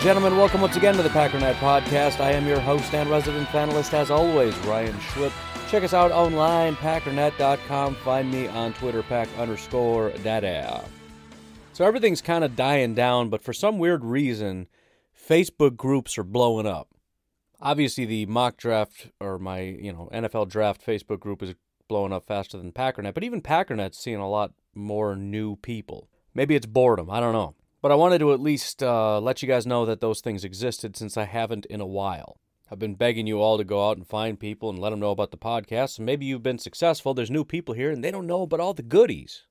And gentlemen, welcome once again to the Packernet Podcast. I am your host and resident panelist, as always, Ryan Schlipp. Check us out online, packernet.com. Find me on Twitter, pack underscore daddy. So everything's kind of dying down, but for some weird reason, Facebook groups are blowing up. Obviously, the mock draft or my you know NFL draft Facebook group is blowing up faster than Packernet, but even Packernet's seeing a lot more new people. Maybe it's boredom. I don't know. But I wanted to at least uh, let you guys know that those things existed since I haven't in a while. I've been begging you all to go out and find people and let them know about the podcast. And maybe you've been successful. There's new people here and they don't know about all the goodies.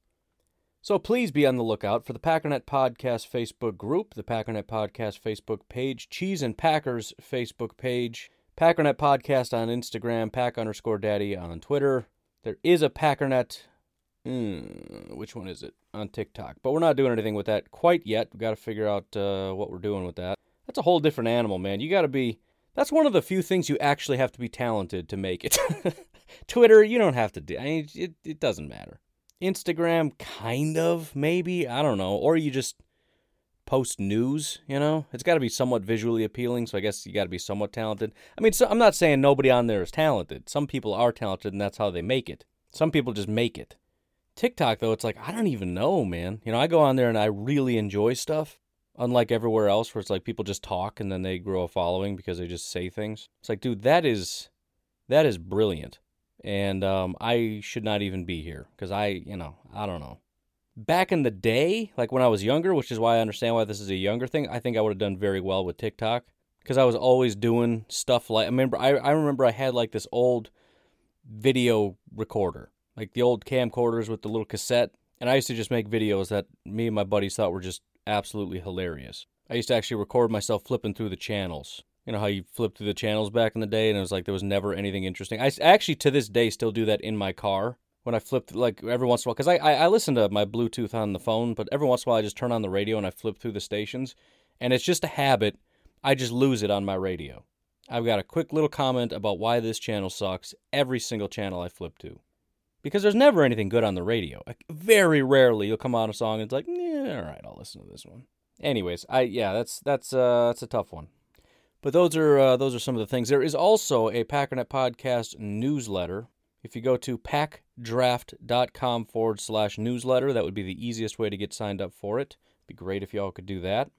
So please be on the lookout for the Packernet Podcast Facebook group, the Packernet Podcast Facebook page, Cheese and Packers Facebook page, Packernet Podcast on Instagram, Pack underscore Daddy on Twitter. There is a Packernet Mm, which one is it on TikTok? But we're not doing anything with that quite yet. We've got to figure out uh, what we're doing with that. That's a whole different animal, man. You got to be. That's one of the few things you actually have to be talented to make it. Twitter, you don't have to do. I mean, it it doesn't matter. Instagram, kind of, maybe. I don't know. Or you just post news. You know, it's got to be somewhat visually appealing. So I guess you got to be somewhat talented. I mean, so I'm not saying nobody on there is talented. Some people are talented, and that's how they make it. Some people just make it. TikTok though, it's like I don't even know, man. You know, I go on there and I really enjoy stuff. Unlike everywhere else where it's like people just talk and then they grow a following because they just say things. It's like, dude, that is that is brilliant. And um, I should not even be here because I, you know, I don't know. Back in the day, like when I was younger, which is why I understand why this is a younger thing, I think I would have done very well with TikTok because I was always doing stuff like I remember I, I remember I had like this old video recorder like the old camcorders with the little cassette. And I used to just make videos that me and my buddies thought were just absolutely hilarious. I used to actually record myself flipping through the channels. You know how you flip through the channels back in the day, and it was like there was never anything interesting. I actually to this day still do that in my car when I flip like every once in a while because I, I I listen to my Bluetooth on the phone, but every once in a while I just turn on the radio and I flip through the stations, and it's just a habit. I just lose it on my radio. I've got a quick little comment about why this channel sucks every single channel I flip to because there's never anything good on the radio. Like, very rarely you'll come on a song and it's like, yeah, all right, I'll listen to this one. Anyways, I yeah, that's that's uh that's a tough one. But those are uh, those are some of the things. There is also a Packernet podcast newsletter. If you go to packdraft.com forward slash newsletter, that would be the easiest way to get signed up for it. It'd be great if y'all could do that.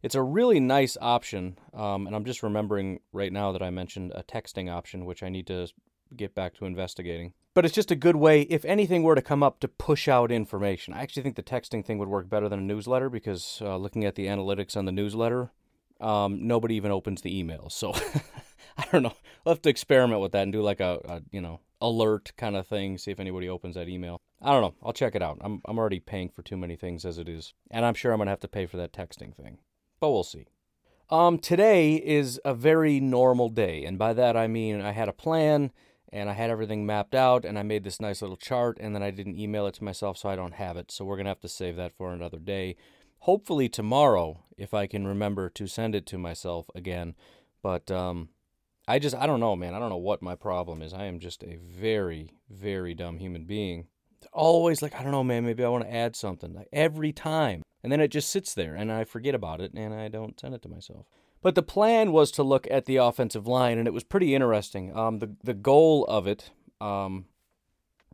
It's a really nice option, um, and I'm just remembering right now that I mentioned a texting option, which I need to get back to investigating. But it's just a good way, if anything were to come up, to push out information. I actually think the texting thing would work better than a newsletter because uh, looking at the analytics on the newsletter, um, nobody even opens the emails. So I don't know. We'll have to experiment with that and do like a, a, you know alert kind of thing. See if anybody opens that email. I don't know. I'll check it out. I'm I'm already paying for too many things as it is, and I'm sure I'm gonna have to pay for that texting thing. But we'll see. Um, today is a very normal day, and by that I mean I had a plan and I had everything mapped out and I made this nice little chart and then I didn't email it to myself so I don't have it. So we're going to have to save that for another day. Hopefully tomorrow if I can remember to send it to myself again. But um I just I don't know, man. I don't know what my problem is. I am just a very very dumb human being. It's always like I don't know, man, maybe I want to add something like every time. And then it just sits there and I forget about it and I don't send it to myself. But the plan was to look at the offensive line, and it was pretty interesting. Um, the the goal of it, um,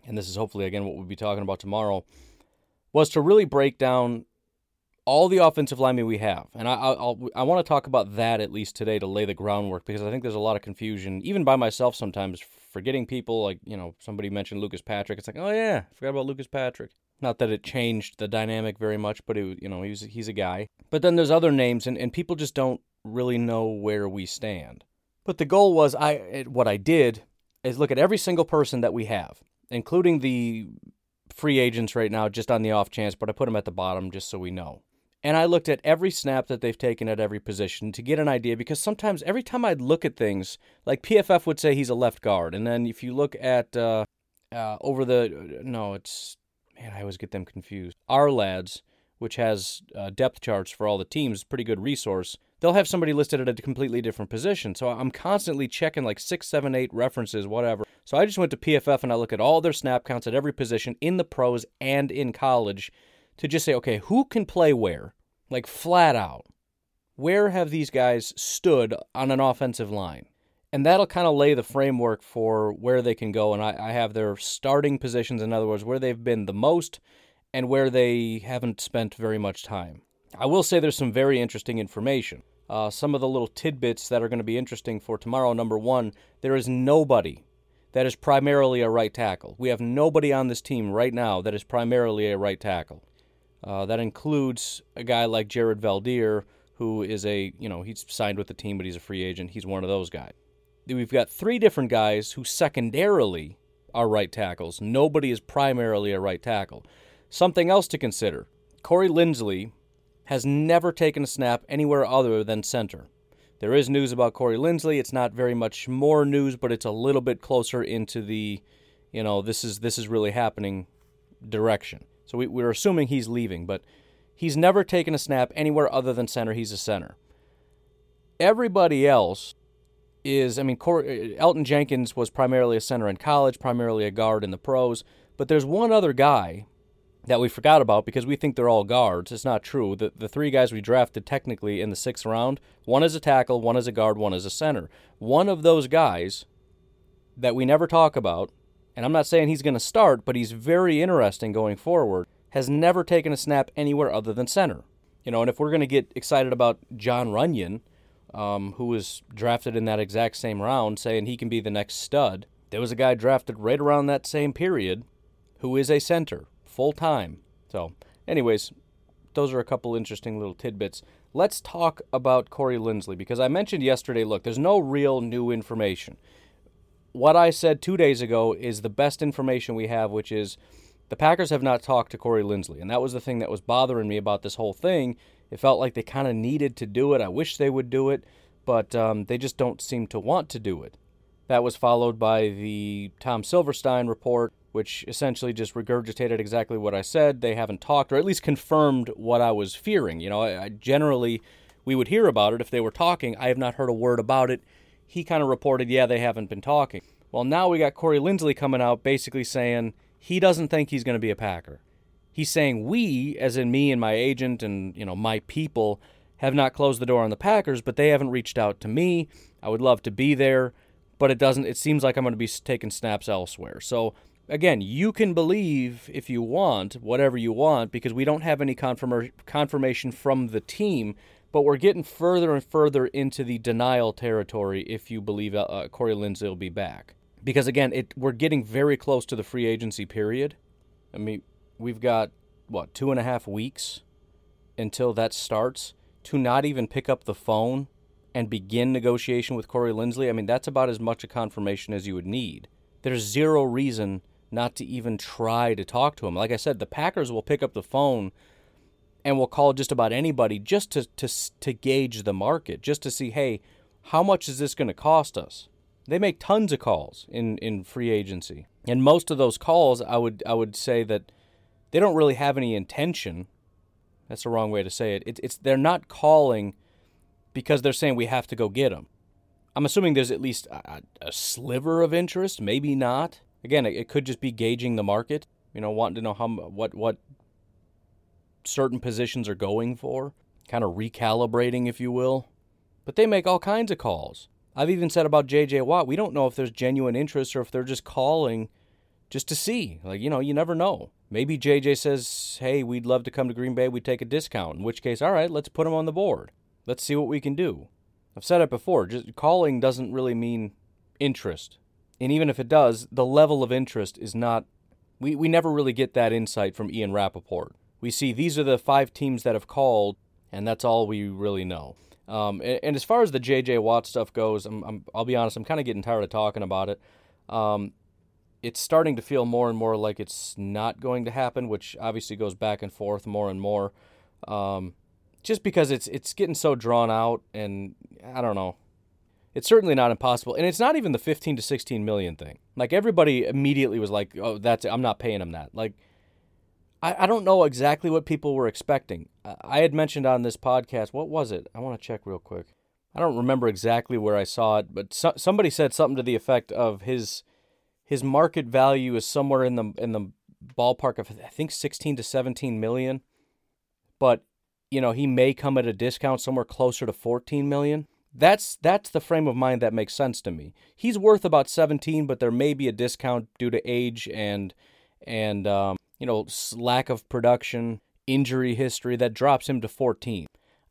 and this is hopefully again what we'll be talking about tomorrow, was to really break down all the offensive linemen we have, and I I'll, i want to talk about that at least today to lay the groundwork because I think there's a lot of confusion, even by myself sometimes, forgetting people. Like you know, somebody mentioned Lucas Patrick. It's like, oh yeah, I forgot about Lucas Patrick. Not that it changed the dynamic very much, but it, you know, he's he's a guy. But then there's other names, and, and people just don't really know where we stand. But the goal was I what I did is look at every single person that we have, including the free agents right now just on the off chance, but I put them at the bottom just so we know. And I looked at every snap that they've taken at every position to get an idea because sometimes every time I'd look at things, like PFF would say he's a left guard. And then if you look at uh, uh, over the, no, it's man, I always get them confused. Ourlads, which has uh, depth charts for all the teams, pretty good resource. They'll have somebody listed at a completely different position. So I'm constantly checking like six, seven, eight references, whatever. So I just went to PFF and I look at all their snap counts at every position in the pros and in college to just say, okay, who can play where? Like flat out. Where have these guys stood on an offensive line? And that'll kind of lay the framework for where they can go. And I, I have their starting positions, in other words, where they've been the most and where they haven't spent very much time. I will say there's some very interesting information. Uh, some of the little tidbits that are going to be interesting for tomorrow. Number one, there is nobody that is primarily a right tackle. We have nobody on this team right now that is primarily a right tackle. Uh, that includes a guy like Jared Veldheer, who is a, you know, he's signed with the team, but he's a free agent. He's one of those guys. We've got three different guys who secondarily are right tackles. Nobody is primarily a right tackle. Something else to consider Corey Linsley has never taken a snap anywhere other than center. There is news about Corey Linsley. It's not very much more news, but it's a little bit closer into the, you know, this is this is really happening direction. So we, we're assuming he's leaving, but he's never taken a snap anywhere other than center. He's a center. Everybody else is, I mean, Cor- uh, Elgton Jenkins was primarily a center in college, primarily a guard in the pros, but there's one other guy that we forgot about because we think they're all guards. It's not true. The, the three guys we drafted technically in the sixth round one is a tackle, one is a guard, one is a center. One of those guys that we never talk about, and I'm not saying he's going to start, but he's very interesting going forward, has never taken a snap anywhere other than center. You know, and if we're going to get excited about Jon Runyan, um, who was drafted in that exact same round, saying he can be the next stud, there was a guy drafted right around that same period who is a center full time. So, anyways, those are a couple interesting little tidbits. Let's talk about Corey Linsley because I mentioned yesterday look, there's no real new information. What I said two days ago is the best information we have, which is the Packers have not talked to Corey Linsley. And that was the thing that was bothering me about this whole thing. It felt like they kind of needed to do it. I wish they would do it, but um, they just don't seem to want to do it. That was followed by the Tom Silverstein report, which essentially just regurgitated exactly what I said. They haven't talked, or at least confirmed what I was fearing. You know, I, I generally we would hear about it if they were talking. I have not heard a word about it. He kind of reported, yeah, they haven't been talking. Well, now we got Corey Linsley coming out basically saying he doesn't think he's going to be a Packer. He's saying we, as in me and my agent and you know my people, have not closed the door on the Packers, but they haven't reached out to me. I would love to be there, but it doesn't. It seems like I'm going to be taking snaps elsewhere. So again, you can believe if you want whatever you want because we don't have any confirm- confirmation from the team, but we're getting further and further into the denial territory if you believe uh, uh, Corey Linsley will be back. Because again, it we're getting very close to the free agency period. I mean, we've got what two and a half weeks until that starts to not even pick up the phone and begin negotiation with Corey Linsley. I mean, that's about as much a confirmation as you would need. There's zero reason not to even try to talk to him. Like I said, the Packers will pick up the phone and will call just about anybody just to to to gauge the market, just to see, hey, how much is this going to cost us? They make tons of calls in in free agency, and most of those calls, I would I would say that they don't really have any intention. That's the wrong way to say it. it it's they're not calling because they're saying we have to go get them. I'm assuming there's at least a, a sliver of interest, maybe not. Again, it, could just be gauging the market, you know, wanting to know how what what certain positions are going for, kind of recalibrating, if you will. But they make all kinds of calls. I've even said about J.J. Watt, we don't know if there's genuine interest or if they're just calling just to see. Like, you know, you never know. Maybe JJ says, hey, we'd love to come to Green Bay, we'd take a discount. In which case, all right, let's put him on the board. Let's see what we can do. I've said it before, just calling doesn't really mean interest. And even if it does, the level of interest is not, we, we never really get that insight from Ian Rapoport. We see these are the five teams that have called, and that's all we really know. Um, and, and, as far as the J.J. Watt stuff goes, i will be honest, I'm kind of getting tired of talking about it. Um, it's starting to feel more and more like it's not going to happen, which obviously goes back and forth more and more. Um, just because it's it's getting so drawn out, and I don't know. It's certainly not impossible, and it's not even the 15 to 16 million thing. Like everybody immediately was like, "Oh, that's I'm not paying him that." Like I, I don't know exactly what people were expecting. I had mentioned on this podcast, what was it? I want to check real quick. I don't remember exactly where I saw it, but so, somebody said something to the effect of his his market value is somewhere in the in the ballpark of I think 16 to 17 million. But you know, he may come at a discount somewhere closer to 14 million. That's that's the frame of mind that makes sense to me. He's worth about 17, but there may be a discount due to age and and um, you know lack of production, injury history that drops him to 14.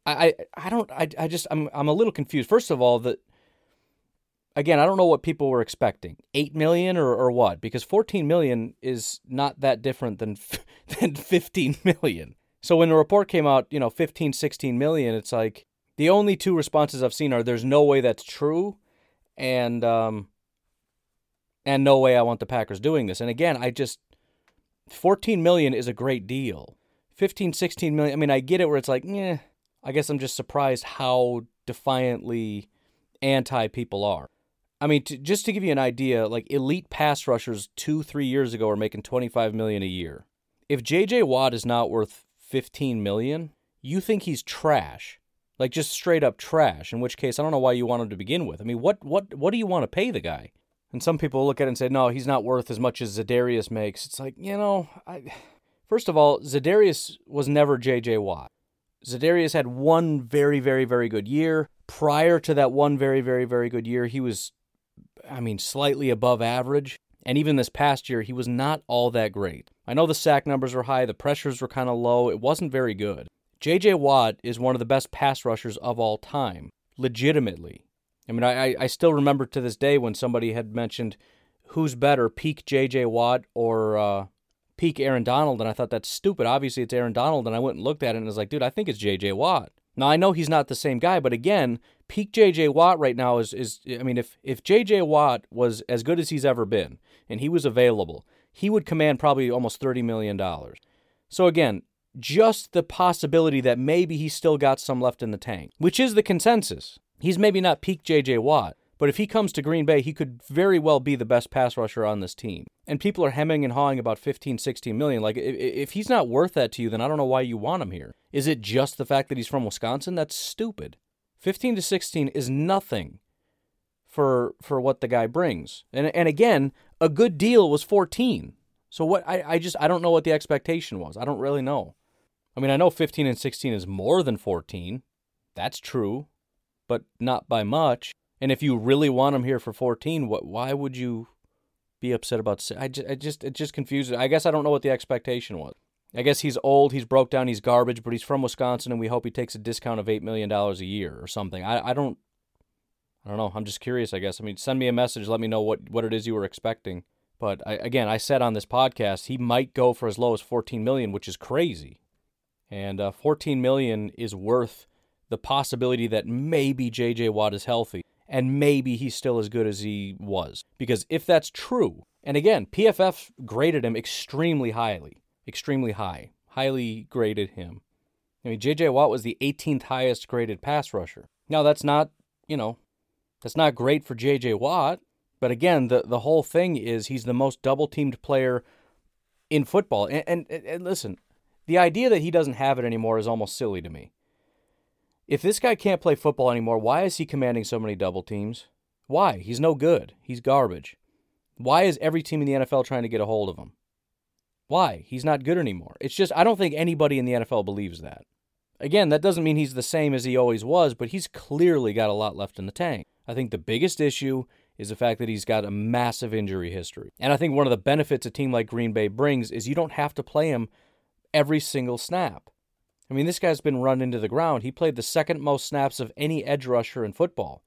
I I, I don't I, I just I'm I'm a little confused. First of all, that again, I don't know what people were expecting. 8 million or, or what? Because 14 million is not that different than than 15 million. So when the report came out, you know, 15 16 million, it's like the only two responses I've seen are there's no way that's true and um and no way I want the Packers doing this. And again, I just 14 million is a great deal. 15 16 million, I mean, I get it where it's like, "Yeah, I guess I'm just surprised how defiantly anti people are. I mean, to, just to give you an idea, like elite pass rushers two, three years ago were making 25 million a year. If J.J. Watt is not worth 15 million, you think he's trash, like just straight up trash. In which case, I don't know why you want him to begin with. I mean, what what what do you want to pay the guy? And some people look at it and say, no, he's not worth as much as Za'Darius makes. It's like, you know, I, first of all, Za'Darius was never J.J. Watt. Za'Darius had one very, very, very good year. Prior to that one very, very, very good year, he was I mean, slightly above average. And even this past year, he was not all that great. I know the sack numbers were high, the pressures were kind of low. It wasn't very good. J.J. Watt is one of the best pass rushers of all time, legitimately. I mean, I, I still remember to this day when somebody had mentioned who's better, peak J.J. Watt or uh, peak Aaron Donald, and I thought that's stupid. Obviously, it's Aaron Donald, and I went and looked at it and was like, dude, I think it's J.J. Watt. Now I know he's not the same guy, but again, peak JJ Watt right now is is I mean if if JJ Watt was as good as he's ever been and he was available, he would command probably almost 30 million dollars. So again, just the possibility that maybe he's still got some left in the tank, which is the consensus. He's maybe not peak JJ Watt, but if he comes to Green Bay, he could very well be the best pass rusher on this team. And people are hemming and hawing about 15, 16 million. Like, if, if he's not worth that to you, then I don't know why you want him here. Is it just the fact that he's from Wisconsin? That's stupid. 15 to 16 is nothing for for what the guy brings. And and again, a good deal was 14. So what I, I just I don't know what the expectation was. I don't really know. I mean, I know 15 and 16 is more than 14. That's true, but not by much. And if you really want him here for 14, what why would you be upset about I just, I just it just confuses. I guess I don't know what the expectation was. I guess he's old, he's broke down, he's garbage, but he's from Wisconsin and we hope he takes a discount of 8 million dollars a year or something. I I don't I don't know. I'm just curious, I guess. I mean, send me a message, let me know what what it is you were expecting. But I, again, I said on this podcast he might go for as low as 14 million, which is crazy. And uh, 14 million is worth the possibility that maybe JJ Watt is healthy and maybe he's still as good as he was. Because if that's true, and again, PFF graded him extremely highly, extremely high, highly graded him. I mean, J.J. Watt was the 18th highest graded pass rusher. Now, that's not, you know, that's not great for J.J. Watt, but again, the, the whole thing is he's the most double teamed player in football. And, and, and listen, the idea that he doesn't have it anymore is almost silly to me. If this guy can't play football anymore, why is he commanding so many double teams? Why? He's no good. He's garbage. Why is every team in the NFL trying to get a hold of him? Why? He's not good anymore. It's just, I don't think anybody in the NFL believes that. Again, that doesn't mean he's the same as he always was, but he's clearly got a lot left in the tank. I think the biggest issue is the fact that he's got a massive injury history. And I think one of the benefits a team like Green Bay brings is you don't have to play him every single snap. I mean, this guy's been run into the ground. He played the second most snaps of any edge rusher in football.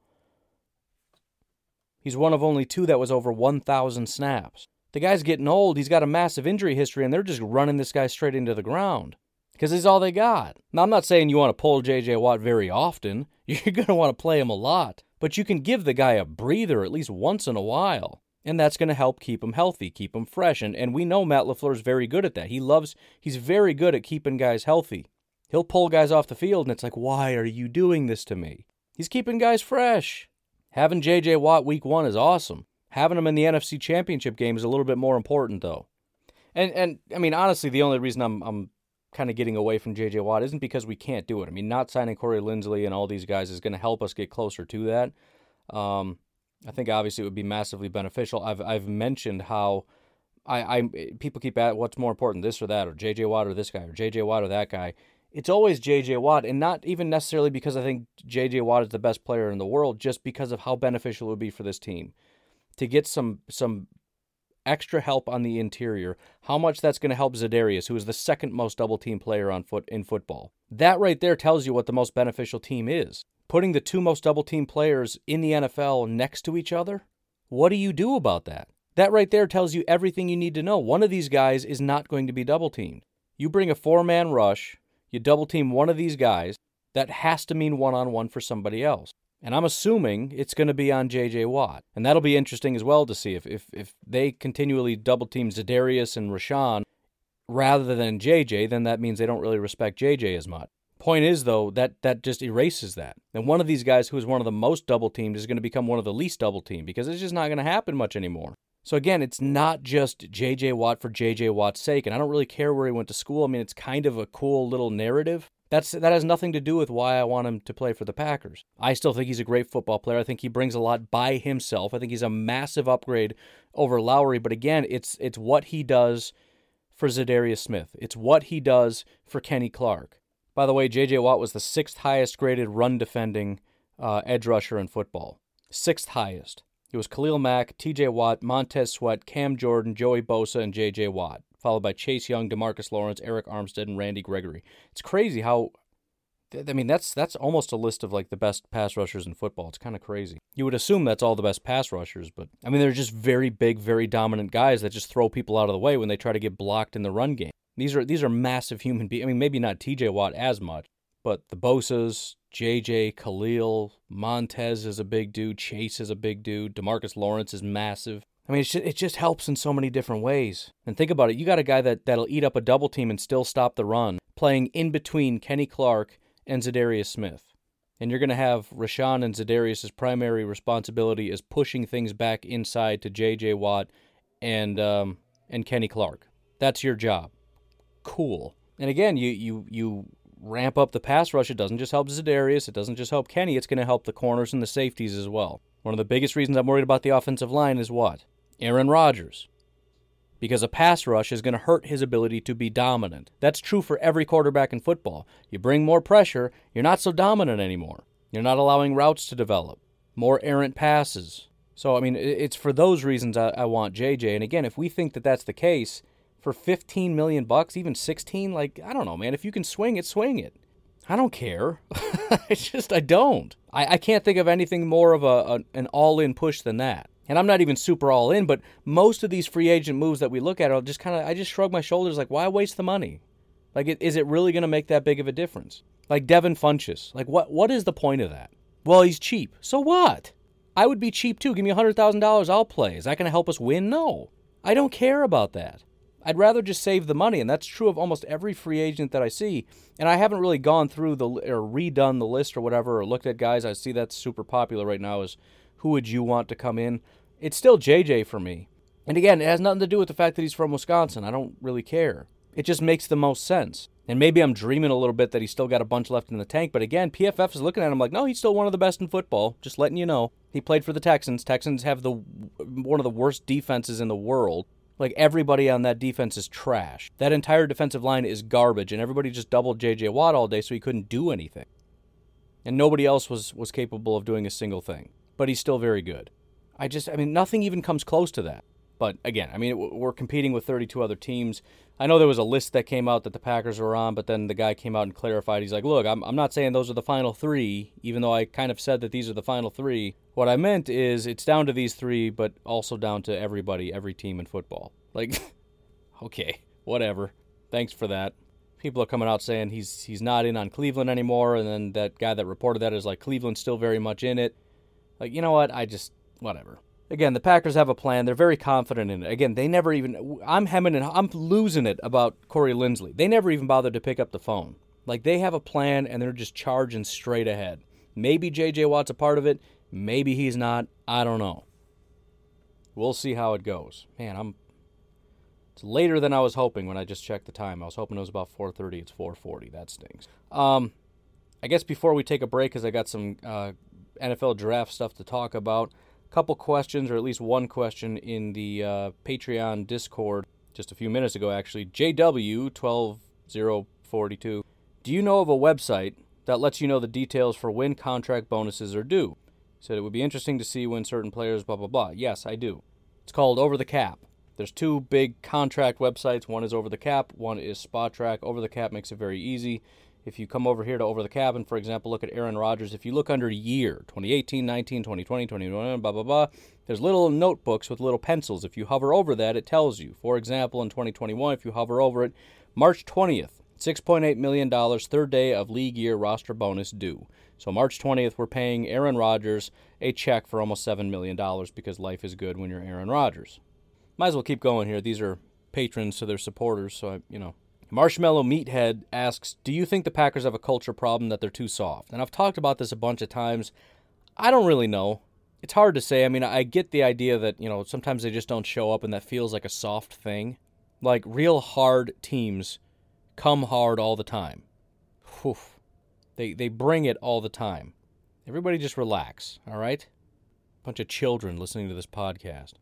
He's one of only two that was over 1,000 snaps. The guy's getting old. He's got a massive injury history, and they're just running this guy straight into the ground because he's all they got. Now, I'm not saying you want to pull J.J. Watt very often. You're going to want to play him a lot, but you can give the guy a breather at least once in a while. And that's going to help keep him healthy, keep him fresh. And, and we know Matt LaFleur is very good at that. He loves, he's very good at keeping guys healthy. He'll pull guys off the field, and it's like, why are you doing this to me? He's keeping guys fresh. Having J.J. Watt week one is awesome. Having him in the NFC Championship game is a little bit more important, though. And and I mean honestly, the only reason I'm I'm kind of getting away from JJ Watt isn't because we can't do it. I mean, not signing Corey Linsley and all these guys is going to help us get closer to that. Um, I think obviously it would be massively beneficial. I've I've mentioned how I, I people keep at what's more important, this or that, or JJ Watt or this guy, or JJ Watt or that guy. It's always JJ Watt, and not even necessarily because I think JJ Watt is the best player in the world, just because of how beneficial it would be for this team to get some some extra help on the interior. How much that's going to help Za'Darius, who is the second most double team player on foot in football. That right there tells you what the most beneficial team is. Putting the two most double team players in the NFL next to each other. What do you do about that? That right there tells you everything you need to know. One of these guys is not going to be double teamed. You bring a four man rush, you double team one of these guys, that has to mean one on one for somebody else. And I'm assuming it's going to be on J.J. Watt. And that'll be interesting as well to see if, if, if they continually double team Za'Darius and Rashan rather than J.J., then that means they don't really respect J.J. as much. Point is, though, that that just erases that. And one of these guys who is one of the most double teamed is going to become one of the least double teamed because it's just not going to happen much anymore. So again, it's not just J.J. Watt for J.J. Watt's sake. And I don't really care where he went to school. I mean, it's kind of a cool little narrative. That's that has nothing to do with why I want him to play for the Packers. I still think he's a great football player. I think he brings a lot by himself. I think he's a massive upgrade over Lowry. But again, it's it's what he does for Za'Darius Smith. It's what he does for Kenny Clark. By the way, J.J. Watt was the sixth highest graded run defending uh, edge rusher in football. Sixth highest. It was Khalil Mack, T.J. Watt, Montez Sweat, Cam Jordan, Joey Bosa, and J.J. Watt followed by Chase Young, Demarcus Lawrence, Arik Armstead, and Randy Gregory. It's crazy how I mean, that's that's almost a list of like the best pass rushers in football. It's kind of crazy. You would assume that's all the best pass rushers, but I mean, they're just very big, very dominant guys that just throw people out of the way when they try to get blocked in the run game. These are these are massive human beings. I mean, maybe not T.J. Watt as much, but the Bosa's, J.J. Khalil, Montez is a big dude. Chase is a big dude. Demarcus Lawrence is massive. I mean, just, it just helps in so many different ways. And think about it. You got a guy that, that'll eat up a double team and still stop the run, playing in between Kenny Clark and Za'Darius Smith. And you're going to have Rashan and Za'Darius' primary responsibility is pushing things back inside to J.J. Watt and um, and Kenny Clark. That's your job. Cool. And again, you you you ramp up the pass rush. It doesn't just help Za'Darius. It doesn't just help Kenny. It's going to help the corners and the safeties as well. One of the biggest reasons I'm worried about the offensive line is what? Aaron Rodgers. Because a pass rush is going to hurt his ability to be dominant. That's true for every quarterback in football. You bring more pressure, you're not so dominant anymore. You're not allowing routes to develop, more errant passes. So, I mean, it's for those reasons I, I want JJ. And again, if we think that that's the case, for 15 million bucks, even 16, like, I don't know, man. If you can swing it, swing it. I don't care. it's just, I don't. I, I can't think of anything more of a, a an all in push than that and I'm not even super all in, but most of these free agent moves that we look at are just kind of, I just shrug my shoulders like, why waste the money? Like, is it really going to make that big of a difference? Like Devin Funchess, like what, what is the point of that? Well, he's cheap. So what? I would be cheap too. Give me $100,000, I'll play. Is that going to help us win? No. I don't care about that. I'd rather just save the money, and that's true of almost every free agent that I see. And I haven't really gone through the or redone the list or whatever, or looked at guys. I see that's super popular right now. Is who would you want to come in? It's still JJ for me. And again, it has nothing to do with the fact that he's from Wisconsin. I don't really care. It just makes the most sense. And maybe I'm dreaming a little bit that he's still got a bunch left in the tank. But again, PFF is looking at him like, no, he's still one of the best in football. Just letting you know. He played for the Texans. Texans have the one of the worst defenses in the world. Like everybody on that defense is trash. That entire defensive line is garbage, and everybody just doubled J.J. Watt all day, so he couldn't do anything. And nobody else was was capable of doing a single thing. But he's still very good. I just, I mean, nothing even comes close to that. But again, I mean, we're competing with 32 other teams. I know there was a list that came out that the Packers were on, but then the guy came out and clarified. He's like, look, I'm, I'm not saying those are the final three, even though I kind of said that these are the final three. What I meant is it's down to these three, but also down to everybody, every team in football. Like, okay, whatever. Thanks for that. People are coming out saying he's he's not in on Cleveland anymore, and then that guy that reported that is like Cleveland's still very much in it. Like, you know what? I just whatever. Again, the Packers have a plan. They're very confident in it. Again, they never even. I'm hemming and I'm losing it about Corey Linsley. They never even bothered to pick up the phone. Like they have a plan and they're just charging straight ahead. Maybe J.J. Watt's a part of it. Maybe he's not. I don't know. We'll see how it goes. Man, I'm It's later than I was hoping when I just checked the time. I was hoping it was about 4:30. It's 4:40. That stinks. Um, I guess before we take a break, because I got some uh, NFL draft stuff to talk about, couple questions, or at least one question in the uh, Patreon Discord just a few minutes ago, actually. JW12042. Do you know of a website that lets you know the details for when contract bonuses are due? Said it would be interesting to see when certain players, blah, blah, blah. Yes, I do. It's called Over the Cap. There's two big contract websites. One is Over the Cap, one is Spotrac. Over the Cap makes it very easy. If you come over here to Over the Cabin, for example, look at Aaron Rodgers, if you look under year 2018, 19, 2020, 2021, blah, blah, blah, there's little notebooks with little pencils. If you hover over that, it tells you. For example, in 2021, if you hover over it, March 20th, $6.8 million, third day of league year roster bonus due. So March 20th, we're paying Aaron Rodgers a check for almost $7 million because life is good when you're Aaron Rodgers. Might as well keep going here. These are patrons, to they're supporters, so I, you know. Marshmallow Meathead asks, "Do you think the Packers have a culture problem that they're too soft?" And I've talked about this a bunch of times. I don't really know. It's hard to say. I mean, I get the idea that, you know, sometimes they just don't show up and that feels like a soft thing. Like real hard teams come hard all the time. Whew. They they bring it all the time. Everybody just relax, all right? Bunch of children listening to this podcast.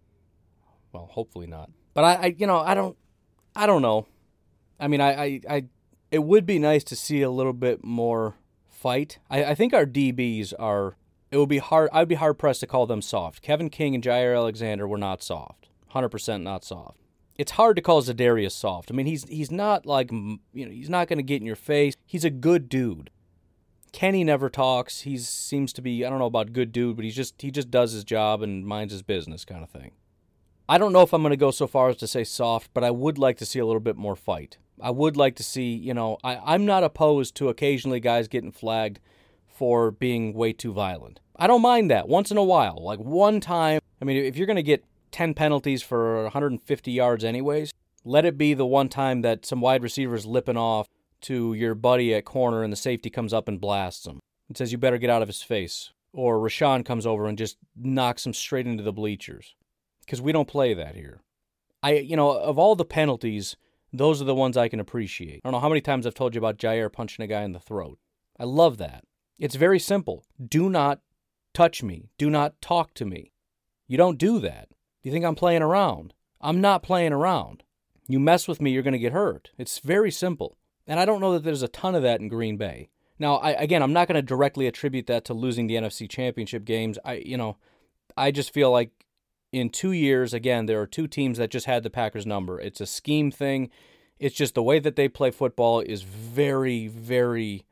Well, hopefully not. But I, I you know, I don't I don't know. I mean, I, I, I, it would be nice to see a little bit more fight. I, I think our DBs are. It would be hard. I'd be hard pressed to call them soft. Kevin King and Jaire Alexander were not soft. Hundred percent not soft. It's hard to call Za'Darius soft. I mean, he's he's not like you know he's not going to get in your face. He's a good dude. Kenny never talks. He seems to be I don't know about good dude, but he's just he just does his job and minds his business kind of thing. I don't know if I'm going to go so far as to say soft, but I would like to see a little bit more fight. I would like to see, you know, I, I'm not opposed to occasionally guys getting flagged for being way too violent. I don't mind that once in a while. Like one time, I mean, if you're going to get 10 penalties for 150 yards, anyways, let it be the one time that some wide receivers lipping off to your buddy at corner and the safety comes up and blasts him and says, You better get out of his face. Or Rashan comes over and just knocks him straight into the bleachers. Because we don't play that here. I, you know, of all the penalties, those are the ones I can appreciate. I don't know how many times I've told you about Jaire punching a guy in the throat. I love that. It's very simple. Do not touch me. Do not talk to me. You don't do that. You think I'm playing around? I'm not playing around. You mess with me, you're going to get hurt. It's very simple. And I don't know that there's a ton of that in Green Bay. Now, I, again, I'm not going to directly attribute that to losing the NFC Championship games. I, you know, I just feel like in two years, again, there are two teams that just had the Packers number. It's a scheme thing. It's just the way that they play football is very, very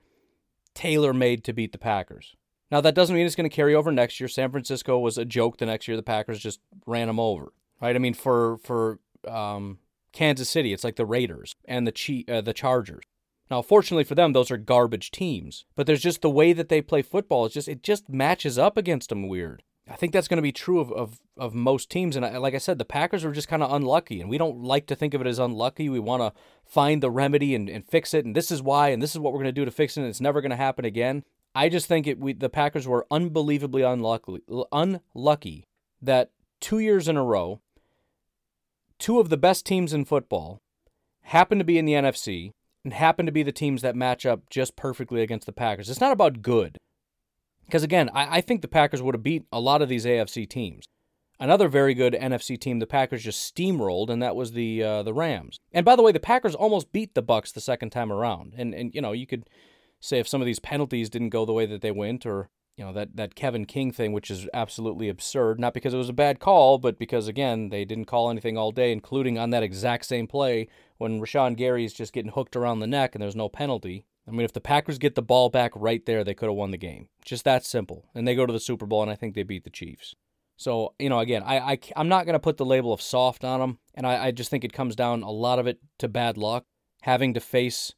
tailor made to beat the Packers. Now, that doesn't mean it's going to carry over next year. San Francisco was a joke the next year. The Packers just ran them over, right? I mean, for for um, Kansas City, it's like the Raiders and the Chi- uh, the Chargers. Now, fortunately for them, those are garbage teams. But there's just the way that they play football. It's just it just matches up against them weird. I think that's going to be true of, of, of most teams. And I, like I said, the Packers were just kind of unlucky. And we don't like to think of it as unlucky. We want to find the remedy and, and fix it. And this is why. And this is what we're going to do to fix it. And it's never going to happen again. I just think it. We, the Packers were unbelievably unlucky, unlucky that two years in a row, two of the best teams in football happen to be in the NFC and happen to be the teams that match up just perfectly against the Packers. It's not about good. Because again, I, I think the Packers would have beat a lot of these AFC teams. Another very good NFC team the Packers just steamrolled, and that was the uh, the Rams. And by the way, the Packers almost beat the Bucs the second time around. And and you know you could say if some of these penalties didn't go the way that they went, or you know that that Kevin King thing, which is absolutely absurd. Not because it was a bad call, but because again they didn't call anything all day, including on that exact same play when Rashan Gary is just getting hooked around the neck and there's no penalty. I mean, if the Packers get the ball back right there, they could have won the game. Just that simple. And they go to the Super Bowl, and I think they beat the Chiefs. So, you know, again, I, I, I'm not going to put the label of soft on them. And I, I just think it comes down a lot of it to bad luck, having to face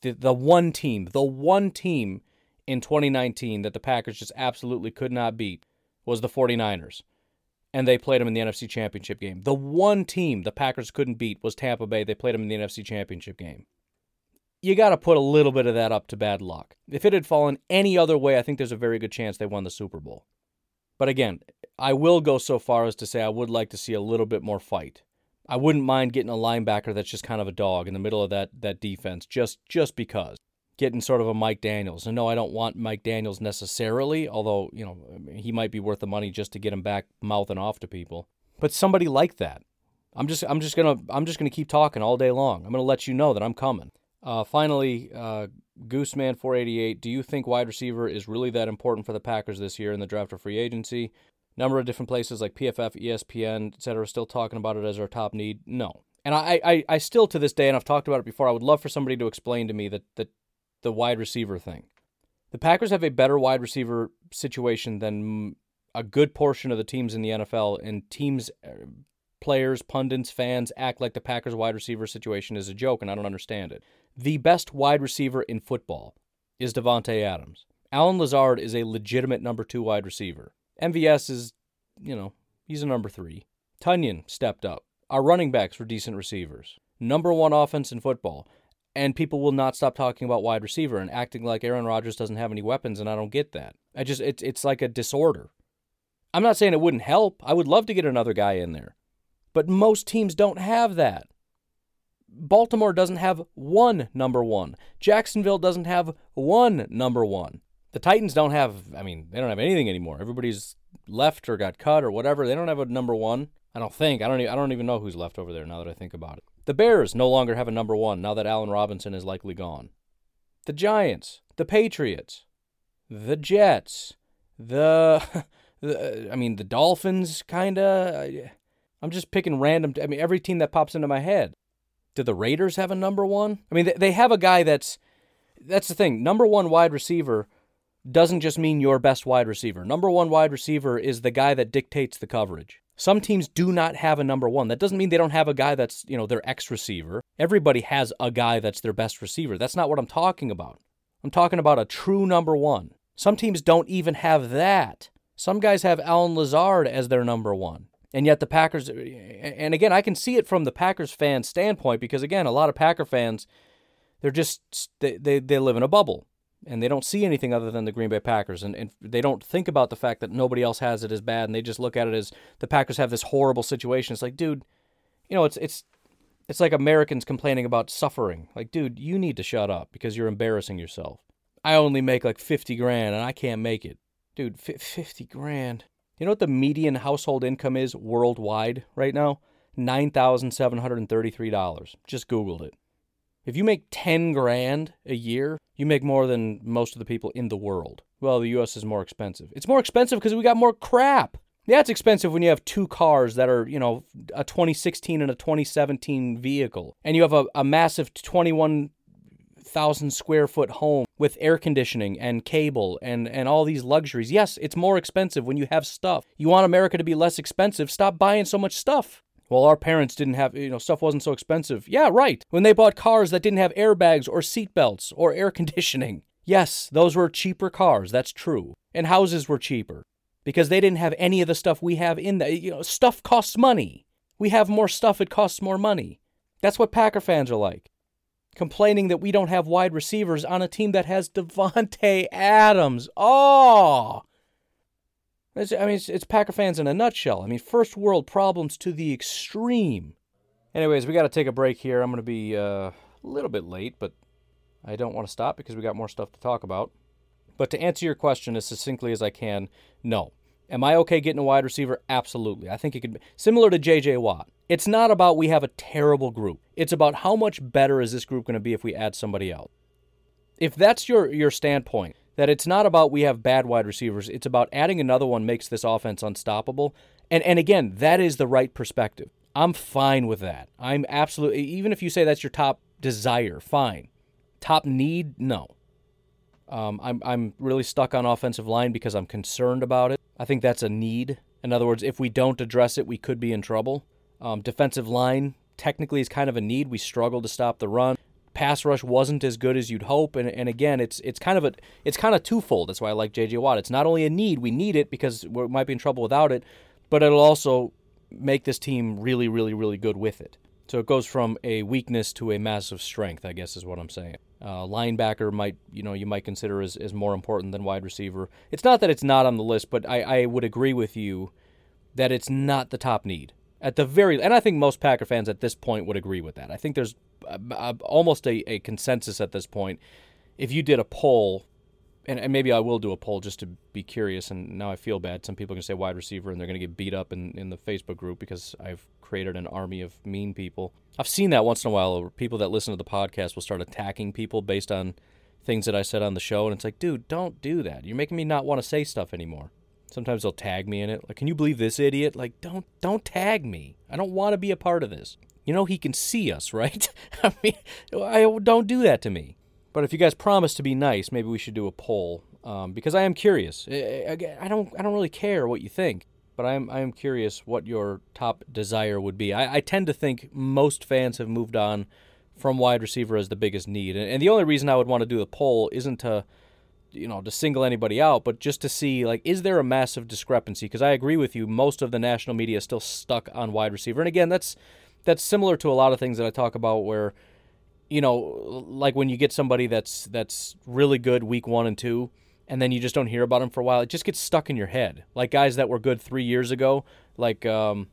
the, the one team, the one team in 2019 that the Packers just absolutely could not beat was the 49ers. And they played them in the NFC Championship game. The one team the Packers couldn't beat was Tampa Bay. They played them in the NFC Championship game you got to put a little bit of that up to bad luck. If it had fallen any other way, I think there's a very good chance they won the Super Bowl. But again, I will go so far as to say I would like to see a little bit more fight. I wouldn't mind getting a linebacker that's just kind of a dog in the middle of that that defense, just just because getting sort of a Mike Daniels. And no, I don't want Mike Daniels necessarily, although you know he might be worth the money just to get him back mouthing off to people. But somebody like that. I'm just I'm just gonna I'm just gonna keep talking all day long. I'm gonna let you know that I'm coming. Uh, finally, uh, Gooseman 488. Do you think wide receiver is really that important for the Packers this year in the draft or free agency? Number of different places like PFF, ESPN, etc. Still talking about it as our top need. No, and I, I, I still to this day, and I've talked about it before. I would love for somebody to explain to me that that the wide receiver thing. The Packers have a better wide receiver situation than a good portion of the teams in the NFL, and teams, uh, players, pundits, fans act like the Packers wide receiver situation is a joke, and I don't understand it. The best wide receiver in football is Davante Adams. Allen Lazard is a legitimate number two wide receiver. MVS is, you know, he's a number three. Tonyan stepped up. Our running backs were decent receivers. Number one offense in football. And people will not stop talking about wide receiver and acting like Aaron Rodgers doesn't have any weapons, and I don't get that. I just it's it's like a disorder. I'm not saying it wouldn't help. I would love to get another guy in there. But most teams don't have that. Baltimore doesn't have one number one. Jacksonville doesn't have one number one. The Titans don't have, I mean, they don't have anything anymore. Everybody's left or got cut or whatever. They don't have a number one. I don't think. I don't. Even, I don't even know who's left over there now that I think about it. The Bears no longer have a number one now that Allen Robinson is likely gone. The Giants, the Patriots, the Jets, the, the I mean, the Dolphins, kinda. I'm just picking random. I mean, every team that pops into my head. Do the Raiders have a number one? I mean, they have a guy that's. That's the thing. Number one wide receiver doesn't just mean your best wide receiver. Number one wide receiver is the guy that dictates the coverage. Some teams do not have a number one. That doesn't mean they don't have a guy that's, you know, their X receiver. Everybody has a guy that's their best receiver. That's not what I'm talking about. I'm talking about a true number one. Some teams don't even have that. Some guys have Allen Lazard as their number one. And yet the Packers, uh, and again, I can see it from the Packers fan standpoint because, again, a lot of Packer fans, they're just, they, they, they live in a bubble and they don't see anything other than the Green Bay Packers, and, and they don't think about the fact that nobody else has it as bad, and they just look at it as the Packers have this horrible situation. It's like, dude, you know, it's it's it's like Americans complaining about suffering. Like, dude, you need to shut up because you're embarrassing yourself. I only make like fifty grand, and I can't make it, dude. F- fifty grand. You know what the median household income is worldwide right now? Nine thousand seven hundred and thirty-three dollars. Just Googled it. If you make 10 grand a year, you make more than most of the people in the world. Well, the US is more expensive. It's more expensive because we got more crap. Yeah, it's expensive when you have two cars that are, you know, a 2016 and a 2017 vehicle, and you have a, a massive 21,000 square foot home with air conditioning and cable and, and all these luxuries. Yes, it's more expensive when you have stuff. You want America to be less expensive, stop buying so much stuff. Well, our parents didn't have, you know, stuff wasn't so expensive. Yeah, right. When they bought cars that didn't have airbags or seatbelts or air conditioning. Yes, those were cheaper cars. That's true. And houses were cheaper because they didn't have any of the stuff we have in the, you know, stuff costs money. We have more stuff, it costs more money. That's what Packer fans are like. Complaining that we don't have wide receivers on a team that has Davante Adams. Oh, it's, I mean, it's, it's Packer fans in a nutshell. I mean, first world problems to the extreme. Anyways, we got to take a break here. I'm going to be uh, a little bit late, but I don't want to stop because we got more stuff to talk about. But to answer your question as succinctly as I can, no. Am I okay getting a wide receiver? Absolutely. I think it could be similar to JJ Watt. It's not about we have a terrible group. It's about how much better is this group going to be if we add somebody else. If that's your your standpoint, that it's not about we have bad wide receivers. It's about adding another one makes this offense unstoppable. And and again, that is the right perspective. I'm fine with that. I'm absolutely even if you say that's your top desire, fine. Top need, no. Um, I'm I'm really stuck on offensive line because I'm concerned about it. I think that's a need. In other words, if we don't address it, we could be in trouble. Um, defensive line technically is kind of a need. We struggle to stop the run pass rush wasn't as good as you'd hope. And, and again, it's it's kind of a it's kind of twofold. That's why I like J.J. Watt. It's not only a need, we need it because we might be in trouble without it, but it'll also make this team really, really, really good with it. So it goes from a weakness to a massive strength, I guess is what I'm saying. Uh, linebacker might, you know, you might consider as, as more important than wide receiver. It's not that it's not on the list, but I, I would agree with you that it's not the top need. At the very, and I think most Packer fans at this point would agree with that. I think there's uh, uh, almost a, a consensus at this point. If you did a poll, and, and maybe I will do a poll just to be curious, and now I feel bad. Some people to say wide receiver, and they're going to get beat up in, in the Facebook group because I've created an army of mean people. I've seen that once in a while. People that listen to the podcast will start attacking people based on things that I said on the show, and it's like, dude, don't do that. You're making me not want to say stuff anymore. Sometimes they'll tag me in it. Like, can you believe this idiot? Like, don't don't tag me. I don't want to be a part of this. You know he can see us, right? I mean, I don't do that to me. But if you guys promise to be nice, maybe we should do a poll um, because I am curious. I, I, don't I don't really care what you think, but I am I am curious what your top desire would be. I, I tend to think most fans have moved on from wide receiver as the biggest need, and, and the only reason I would want to do the poll isn't to you know to single anybody out, but just to see like is there a massive discrepancy? Because I agree with you, most of the national media is still stuck on wide receiver, and again, that's that's similar to a lot of things that I talk about where you know like when you get somebody that's that's really good week one and two and then you just don't hear about them for a while it just gets stuck in your head like guys that were good three years ago like um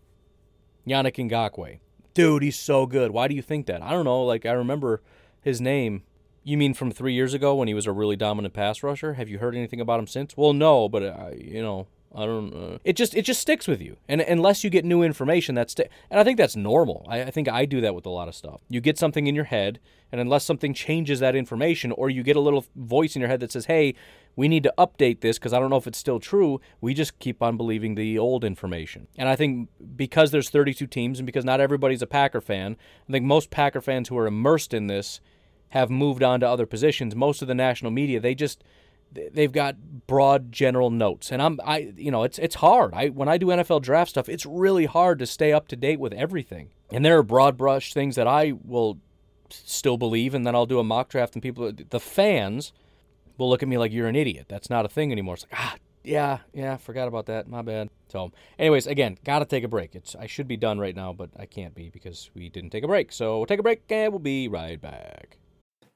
Yannick Ngakoue. Dude, he's so good. Why do you think that? I don't know. Like I remember his name you mean from three years ago when he was a really dominant pass rusher? Have you heard anything about him since? Well, no, but uh, you know, I don't. Uh, it just it just sticks with you, and unless you get new information, that's sti- and I think that's normal. I, I think I do that with a lot of stuff. You get something in your head, and unless something changes that information, or you get a little voice in your head that says, "Hey, we need to update this because I don't know if it's still true," we just keep on believing the old information. And I think because there's 32 teams, and because not everybody's a Packer fan, I think most Packer fans who are immersed in this have moved on to other positions. Most of the national media, they just they've got broad general notes. And i'm i you know it's it's hard. I when i do nfl draft stuff it's really hard to stay up to date with everything. And there are broad brush things that i will still believe and then i'll do a mock draft and people the fans will look at me like you're an idiot. That's not a thing anymore. It's like ah yeah yeah forgot about that. My bad. So anyways again gotta take a break. It's i should be done right now but i can't be because we didn't take a break. So we'll take a break and we'll be right back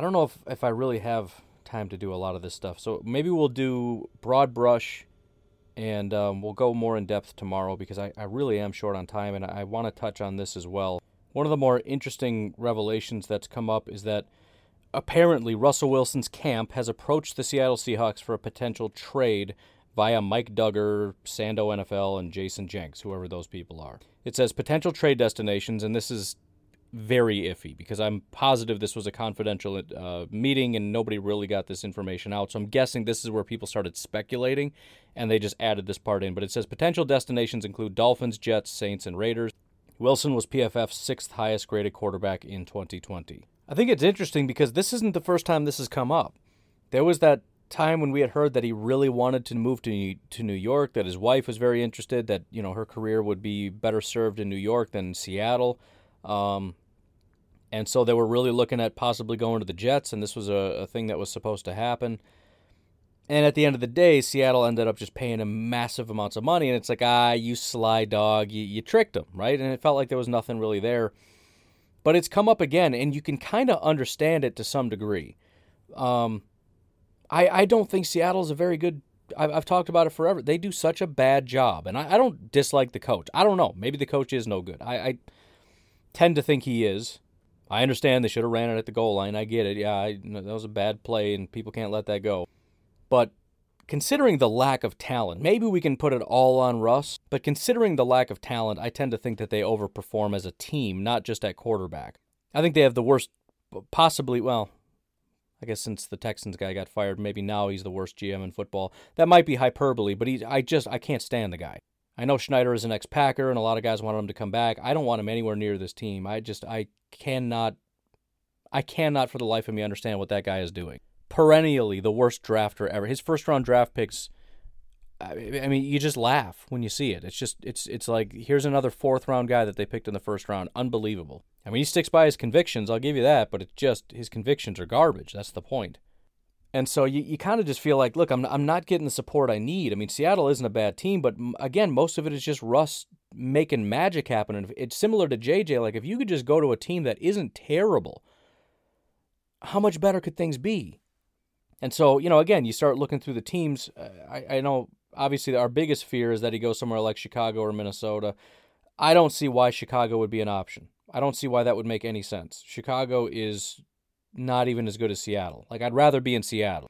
I don't know if, if I really have time to do a lot of this stuff. So maybe we'll do broad brush and um, we'll go more in depth tomorrow because I, I really am short on time and I want to touch on this as well. One of the more interesting revelations that's come up is that apparently Russell Wilson's camp has approached the Seattle Seahawks for a potential trade via Mike Dugar, Sando NFL, and Jayson Jenks, whoever those people are. It says potential trade destinations, and this is very iffy because I'm positive this was a confidential uh, meeting and nobody really got this information out. So I'm guessing this is where people started speculating and they just added this part in. But it says potential destinations include Dolphins, Jets, Saints, and Raiders. Wilson was PFF's sixth highest graded quarterback in 2020. I think it's interesting because this isn't the first time this has come up. There was that time when we had heard that he really wanted to move to to New York, that his wife was very interested, that you know her career would be better served in New York than Seattle. Um, and so they were really looking at possibly going to the Jets, and this was a, a thing that was supposed to happen. And at the end of the day, Seattle ended up just paying him massive amounts of money. And it's like, ah, you sly dog, you, you tricked him, right? And it felt like there was nothing really there. but it's come up again, and you can kind of understand it to some degree. Um, I I don't think Seattle's a very good. I've, I've talked about it forever. They do such a bad job, and I, I don't dislike the coach. I don't know. Maybe the coach is no good. I, I tend to think he is. I understand they should have ran it at the goal line. I get it. Yeah, I, that was a bad play, and people can't let that go. But considering the lack of talent, maybe we can put it all on Russ, but considering the lack of talent, I tend to think that they overperform as a team, not just at quarterback. I think they have the worst, possibly, well, I guess since the Texans guy got fired, maybe now he's the worst GM in football. That might be hyperbole, but he, I just, I can't stand the guy. I know Schneider is an ex-Packer, and a lot of guys want him to come back. I don't want him anywhere near this team. I just, I cannot, I cannot for the life of me understand what that guy is doing. Perennially the worst drafter ever. His first round draft picks. I mean, you just laugh when you see it. It's just, it's, it's like here's another fourth round guy that they picked in the first round. Unbelievable. I mean, he sticks by his convictions. I'll give you that, but it's just his convictions are garbage. That's the point. And so you, you kind of just feel like, look, I'm, I'm not getting the support I need. I mean, Seattle isn't a bad team, but again, most of it is just Russ making magic happen. And it's similar to JJ. Like, if you could just go to a team that isn't terrible, how much better could things be? And so, you know, again, you start looking through the teams. Uh, I, I know, obviously, our biggest fear is that he goes somewhere like Chicago or Minnesota. I don't see why Chicago would be an option. I don't see why that would make any sense. Chicago is not even as good as Seattle. Like, I'd rather be in Seattle.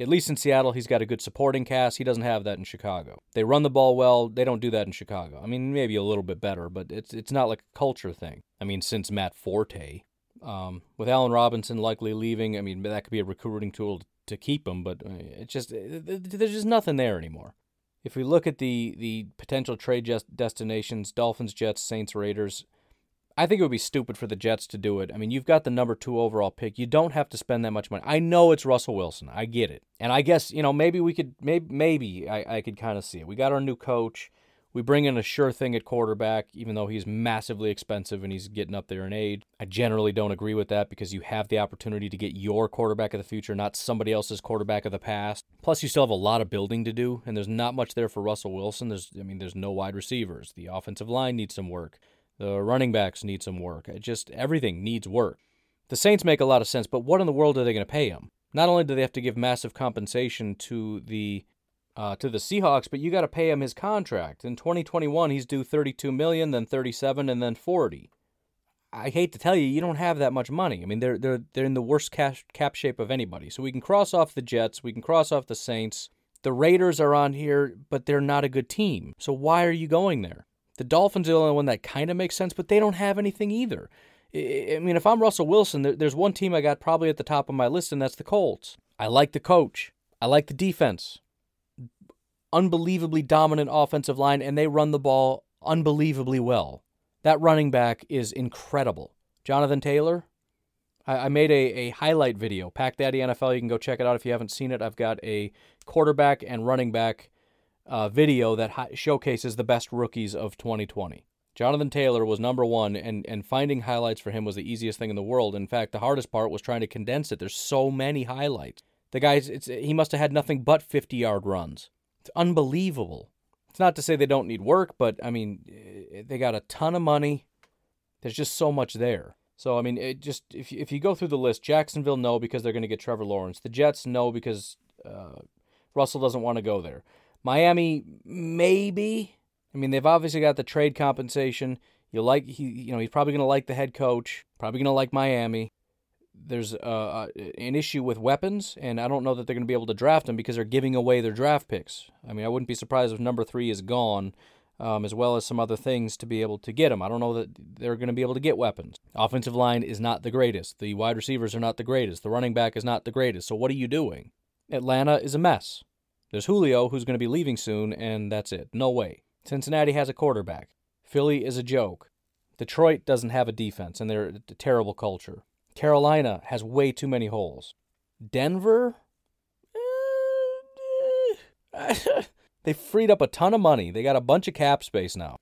At least in Seattle, he's got a good supporting cast. He doesn't have that in Chicago. They run the ball well. They don't do that in Chicago. I mean, maybe a little bit better, but it's it's not like a culture thing. I mean, since Matt Forte, um, with Allen Robinson likely leaving, I mean, that could be a recruiting tool to keep him, but uh, it's just there's just nothing there anymore. If we look at the the potential trade destinations, Dolphins, Jets, Saints, Raiders, I think it would be stupid for the Jets to do it. I mean, you've got the number two overall pick. You don't have to spend that much money. I know it's Russell Wilson. I get it. And I guess, you know, maybe we could, maybe, maybe I, I could kind of see it. We got our new coach. We bring in a sure thing at quarterback, even though he's massively expensive and he's getting up there in age. I generally don't agree with that because you have the opportunity to get your quarterback of the future, not somebody else's quarterback of the past. Plus, you still have a lot of building to do, and there's not much there for Russell Wilson. There's, I mean, there's no wide receivers. The offensive line needs some work. The running backs need some work. It just everything needs work. The Saints make a lot of sense, but what in the world are they going to pay him? Not only do they have to give massive compensation to the uh, to the Seahawks, but you got to pay him his contract. In 2021, he's due 32 million, then 37, and then 40. I hate to tell you, you don't have that much money. I mean, they're they're they're in the worst cash, cap shape of anybody. So we can cross off the Jets, we can cross off the Saints. The Raiders are on here, but they're not a good team. So why are you going there? The Dolphins are the only one that kind of makes sense, but they don't have anything either. I mean, if I'm Russell Wilson, there's one team I got probably at the top of my list, and that's the Colts. I like the coach. I like the defense. Unbelievably dominant offensive line, and they run the ball unbelievably well. That running back is incredible. Jonathan Taylor, I, made a, a highlight video, Pack Daddy NFL. You can go check it out if you haven't seen it. I've got a quarterback and running back uh, video that hi- showcases the best rookies of 2020. Jonathan Taylor was number one, and, and finding highlights for him was the easiest thing in the world. In fact, the hardest part was trying to condense it. There's so many highlights. The guy's it's he must have had nothing but 50 yard runs. It's unbelievable. It's not to say they don't need work, but I mean, eh, they got a ton of money. There's just so much there. So I mean, it just if if you go through the list, Jacksonville no because they're going to get Trevor Lawrence. The Jets no because uh, Russell doesn't want to go there. Miami, maybe. I mean, they've obviously got the trade compensation. You like he, you know, he's probably going to like the head coach. Probably going to like Miami. There's uh, an issue with weapons, and I don't know that they're going to be able to draft them because they're giving away their draft picks. I mean, I wouldn't be surprised if number three is gone, um, as well as some other things to be able to get them. I don't know that they're going to be able to get weapons. Offensive line is not the greatest. The wide receivers are not the greatest. The running back is not the greatest. So what are you doing? Atlanta is a mess. There's Julio, who's going to be leaving soon, and that's it. No way. Cincinnati has a quarterback. Philly is a joke. Detroit doesn't have a defense, and they're a terrible culture. Carolina has way too many holes. Denver? they freed up a ton of money. They got a bunch of cap space now.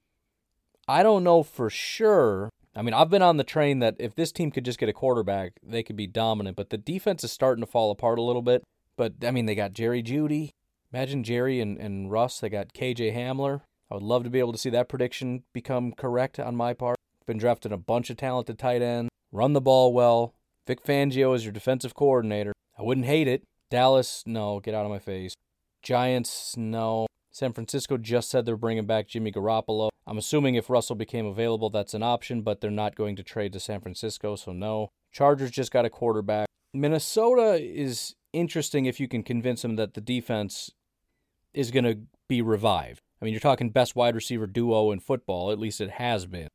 I don't know for sure. I mean, I've been on the train that if this team could just get a quarterback, they could be dominant, but the defense is starting to fall apart a little bit. But, I mean, they got Jerry Jeudy. Imagine Jerry and, and Russ. They got KJ Hamler. I would love to be able to see that prediction become correct on my part. Been drafted a bunch of talented tight end, run the ball well. Vic Fangio is your defensive coordinator. I wouldn't hate it. Dallas, no, get out of my face. Giants, no. San Francisco just said they're bringing back Jimmy Garoppolo. I'm assuming if Russell became available, that's an option, but they're not going to trade to San Francisco, so no. Chargers just got a quarterback. Minnesota is interesting if you can convince them that the defense is going to be revived. I mean, you're talking best wide receiver duo in football, at least it has been.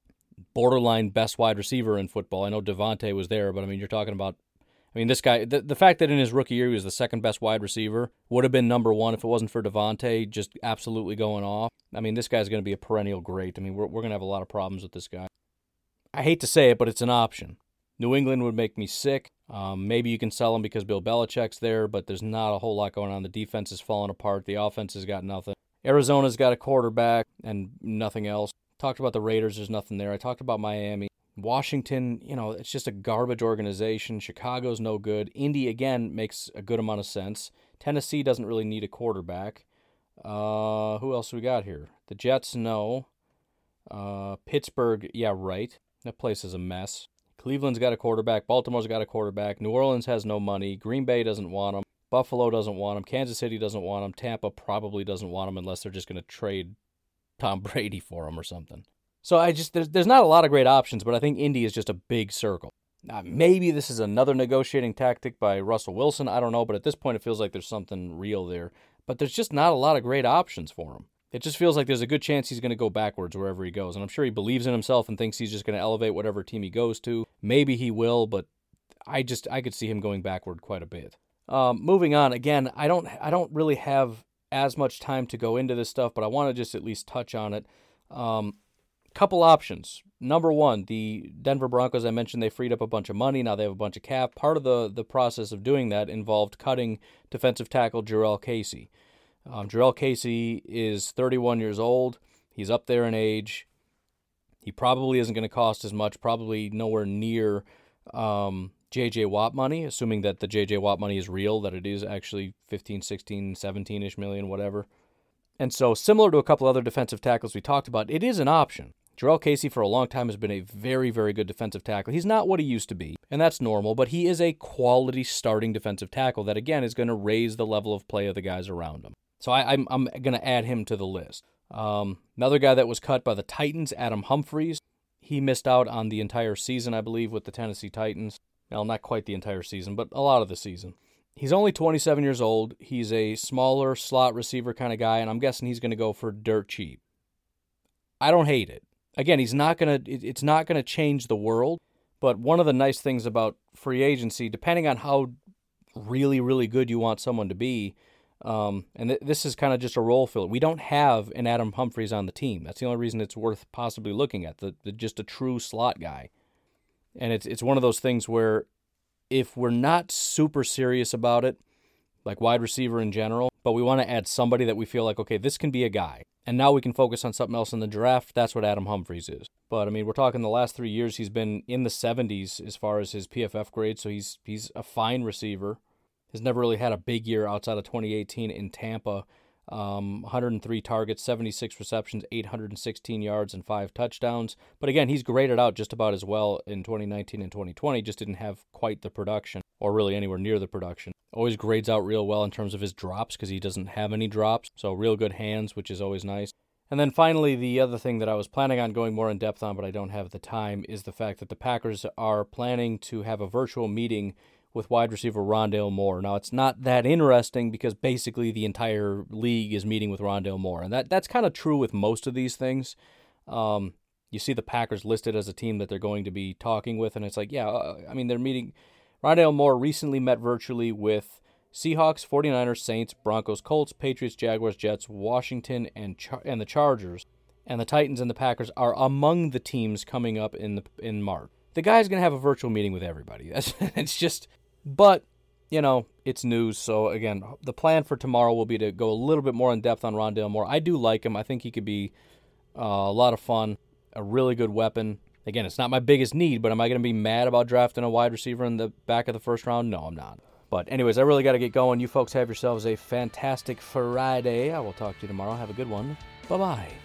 Borderline best wide receiver in football. I know Davante was there, but I mean, you're talking about I mean, this guy, the, the fact that in his rookie year he was the second best wide receiver would have been number one if it wasn't for Davante just absolutely going off. I mean, this guy's going to be a perennial great. I mean, we're, we're going to have a lot of problems with this guy. I hate to say it, but it's an option. New England would make me sick. Um, maybe you can sell him because Bill Belichick's there, but there's not a whole lot going on. The defense is falling apart. The offense has got nothing. Arizona's got a quarterback and nothing else. Talked about the Raiders. There's nothing there. I talked about Miami. Washington, you know, it's just a garbage organization. Chicago's no good. Indy, again, makes a good amount of sense. Tennessee doesn't really need a quarterback. Uh, who else we got here? The Jets, no. Uh, Pittsburgh, yeah, right. That place is a mess. Cleveland's got a quarterback. Baltimore's got a quarterback. New Orleans has no money. Green Bay doesn't want him. Buffalo doesn't want him. Kansas City doesn't want him. Tampa probably doesn't want him unless they're just going to trade Tom Brady for him or something. So I just there's there's not a lot of great options, but I think Indy is just a big circle. Now, maybe this is another negotiating tactic by Russell Wilson. I don't know, but at this point, it feels like there's something real there. But there's just not a lot of great options for him. It just feels like there's a good chance he's going to go backwards wherever he goes. And I'm sure he believes in himself and thinks he's just going to elevate whatever team he goes to. Maybe he will, but I just I could see him going backward quite a bit. Um, moving on again, I don't I don't really have as much time to go into this stuff, but I want to just at least touch on it. Um, couple options. Number one, the Denver Broncos, I mentioned they freed up a bunch of money. Now they have a bunch of cap. Part of the, the process of doing that involved cutting defensive tackle Jurrell Casey. Um, Jurrell Casey is 31 years old. He's up there in age. He probably isn't going to cost as much, probably nowhere near um, JJ Watt money, assuming that the JJ Watt money is real, that it is actually 15, 16, 17 ish million, whatever. And so, similar to a couple other defensive tackles we talked about, it is an option. Jurrell Casey for a long time has been a very, very good defensive tackle. He's not what he used to be, and that's normal, but he is a quality starting defensive tackle that, again, is going to raise the level of play of the guys around him. So I, am I'm, I'm going to add him to the list. Um, another guy that was cut by the Titans, Adam Humphries. He missed out on the entire season, I believe, with the Tennessee Titans. Well, not quite the entire season, but a lot of the season. He's only 27 years old. He's a smaller slot receiver kind of guy, and I'm guessing he's going to go for dirt cheap. I don't hate it again, he's not going to, it's not going to change the world. But one of the nice things about free agency, depending on how really, really good you want someone to be, um, and th- this is kind of just a role filler. We don't have an Adam Humphries on the team. That's the only reason it's worth possibly looking at. The, the just a true slot guy, and it's it's one of those things where if we're not super serious about it, like wide receiver in general, but we want to add somebody that we feel like okay, this can be a guy and now we can focus on something else in the draft. That's what Adam Humphries is. But I mean, we're talking the last three years. He's been in the 70s as far as his PFF grade, so he's he's a fine receiver. Has never really had a big year outside of 2018 in Tampa. Um, 103 targets, 76 receptions, 816 yards, and five touchdowns. But again, he's graded out just about as well in 2019 and 2020. Just didn't have quite the production, or really anywhere near the production always grades out real well in terms of his drops because he doesn't have any drops. So, real good hands, which is always nice. And then finally, the other thing that I was planning on going more in depth on, but I don't have the time, is the fact that the Packers are planning to have a virtual meeting with wide receiver Rondale Moore. Now, it's not that interesting because basically the entire league is meeting with Rondale Moore. And that, that's kind of true with most of these things. Um, you see the Packers listed as a team that they're going to be talking with, and it's like, yeah, uh, I mean, they're meeting Rondale Moore recently met virtually with Seahawks, 49ers, Saints, Broncos, Colts, Patriots, Jaguars, Jets, Washington, and Char- and the Chargers. And the Titans and the Packers are among the teams coming up in the in March. The guy's gonna have a virtual meeting with everybody. That's it's just, but you know it's news. So again, the plan for tomorrow will be to go a little bit more in depth on Rondale Moore. I do like him. I think he could be uh, a lot of fun, a really good weapon. Again, it's not my biggest need, but am I going to be mad about drafting a wide receiver in the back of the first round? No, I'm not. But, anyways, I really got to get going. You folks have yourselves a fantastic Friday. I will talk to you tomorrow. Have a good one. Bye bye.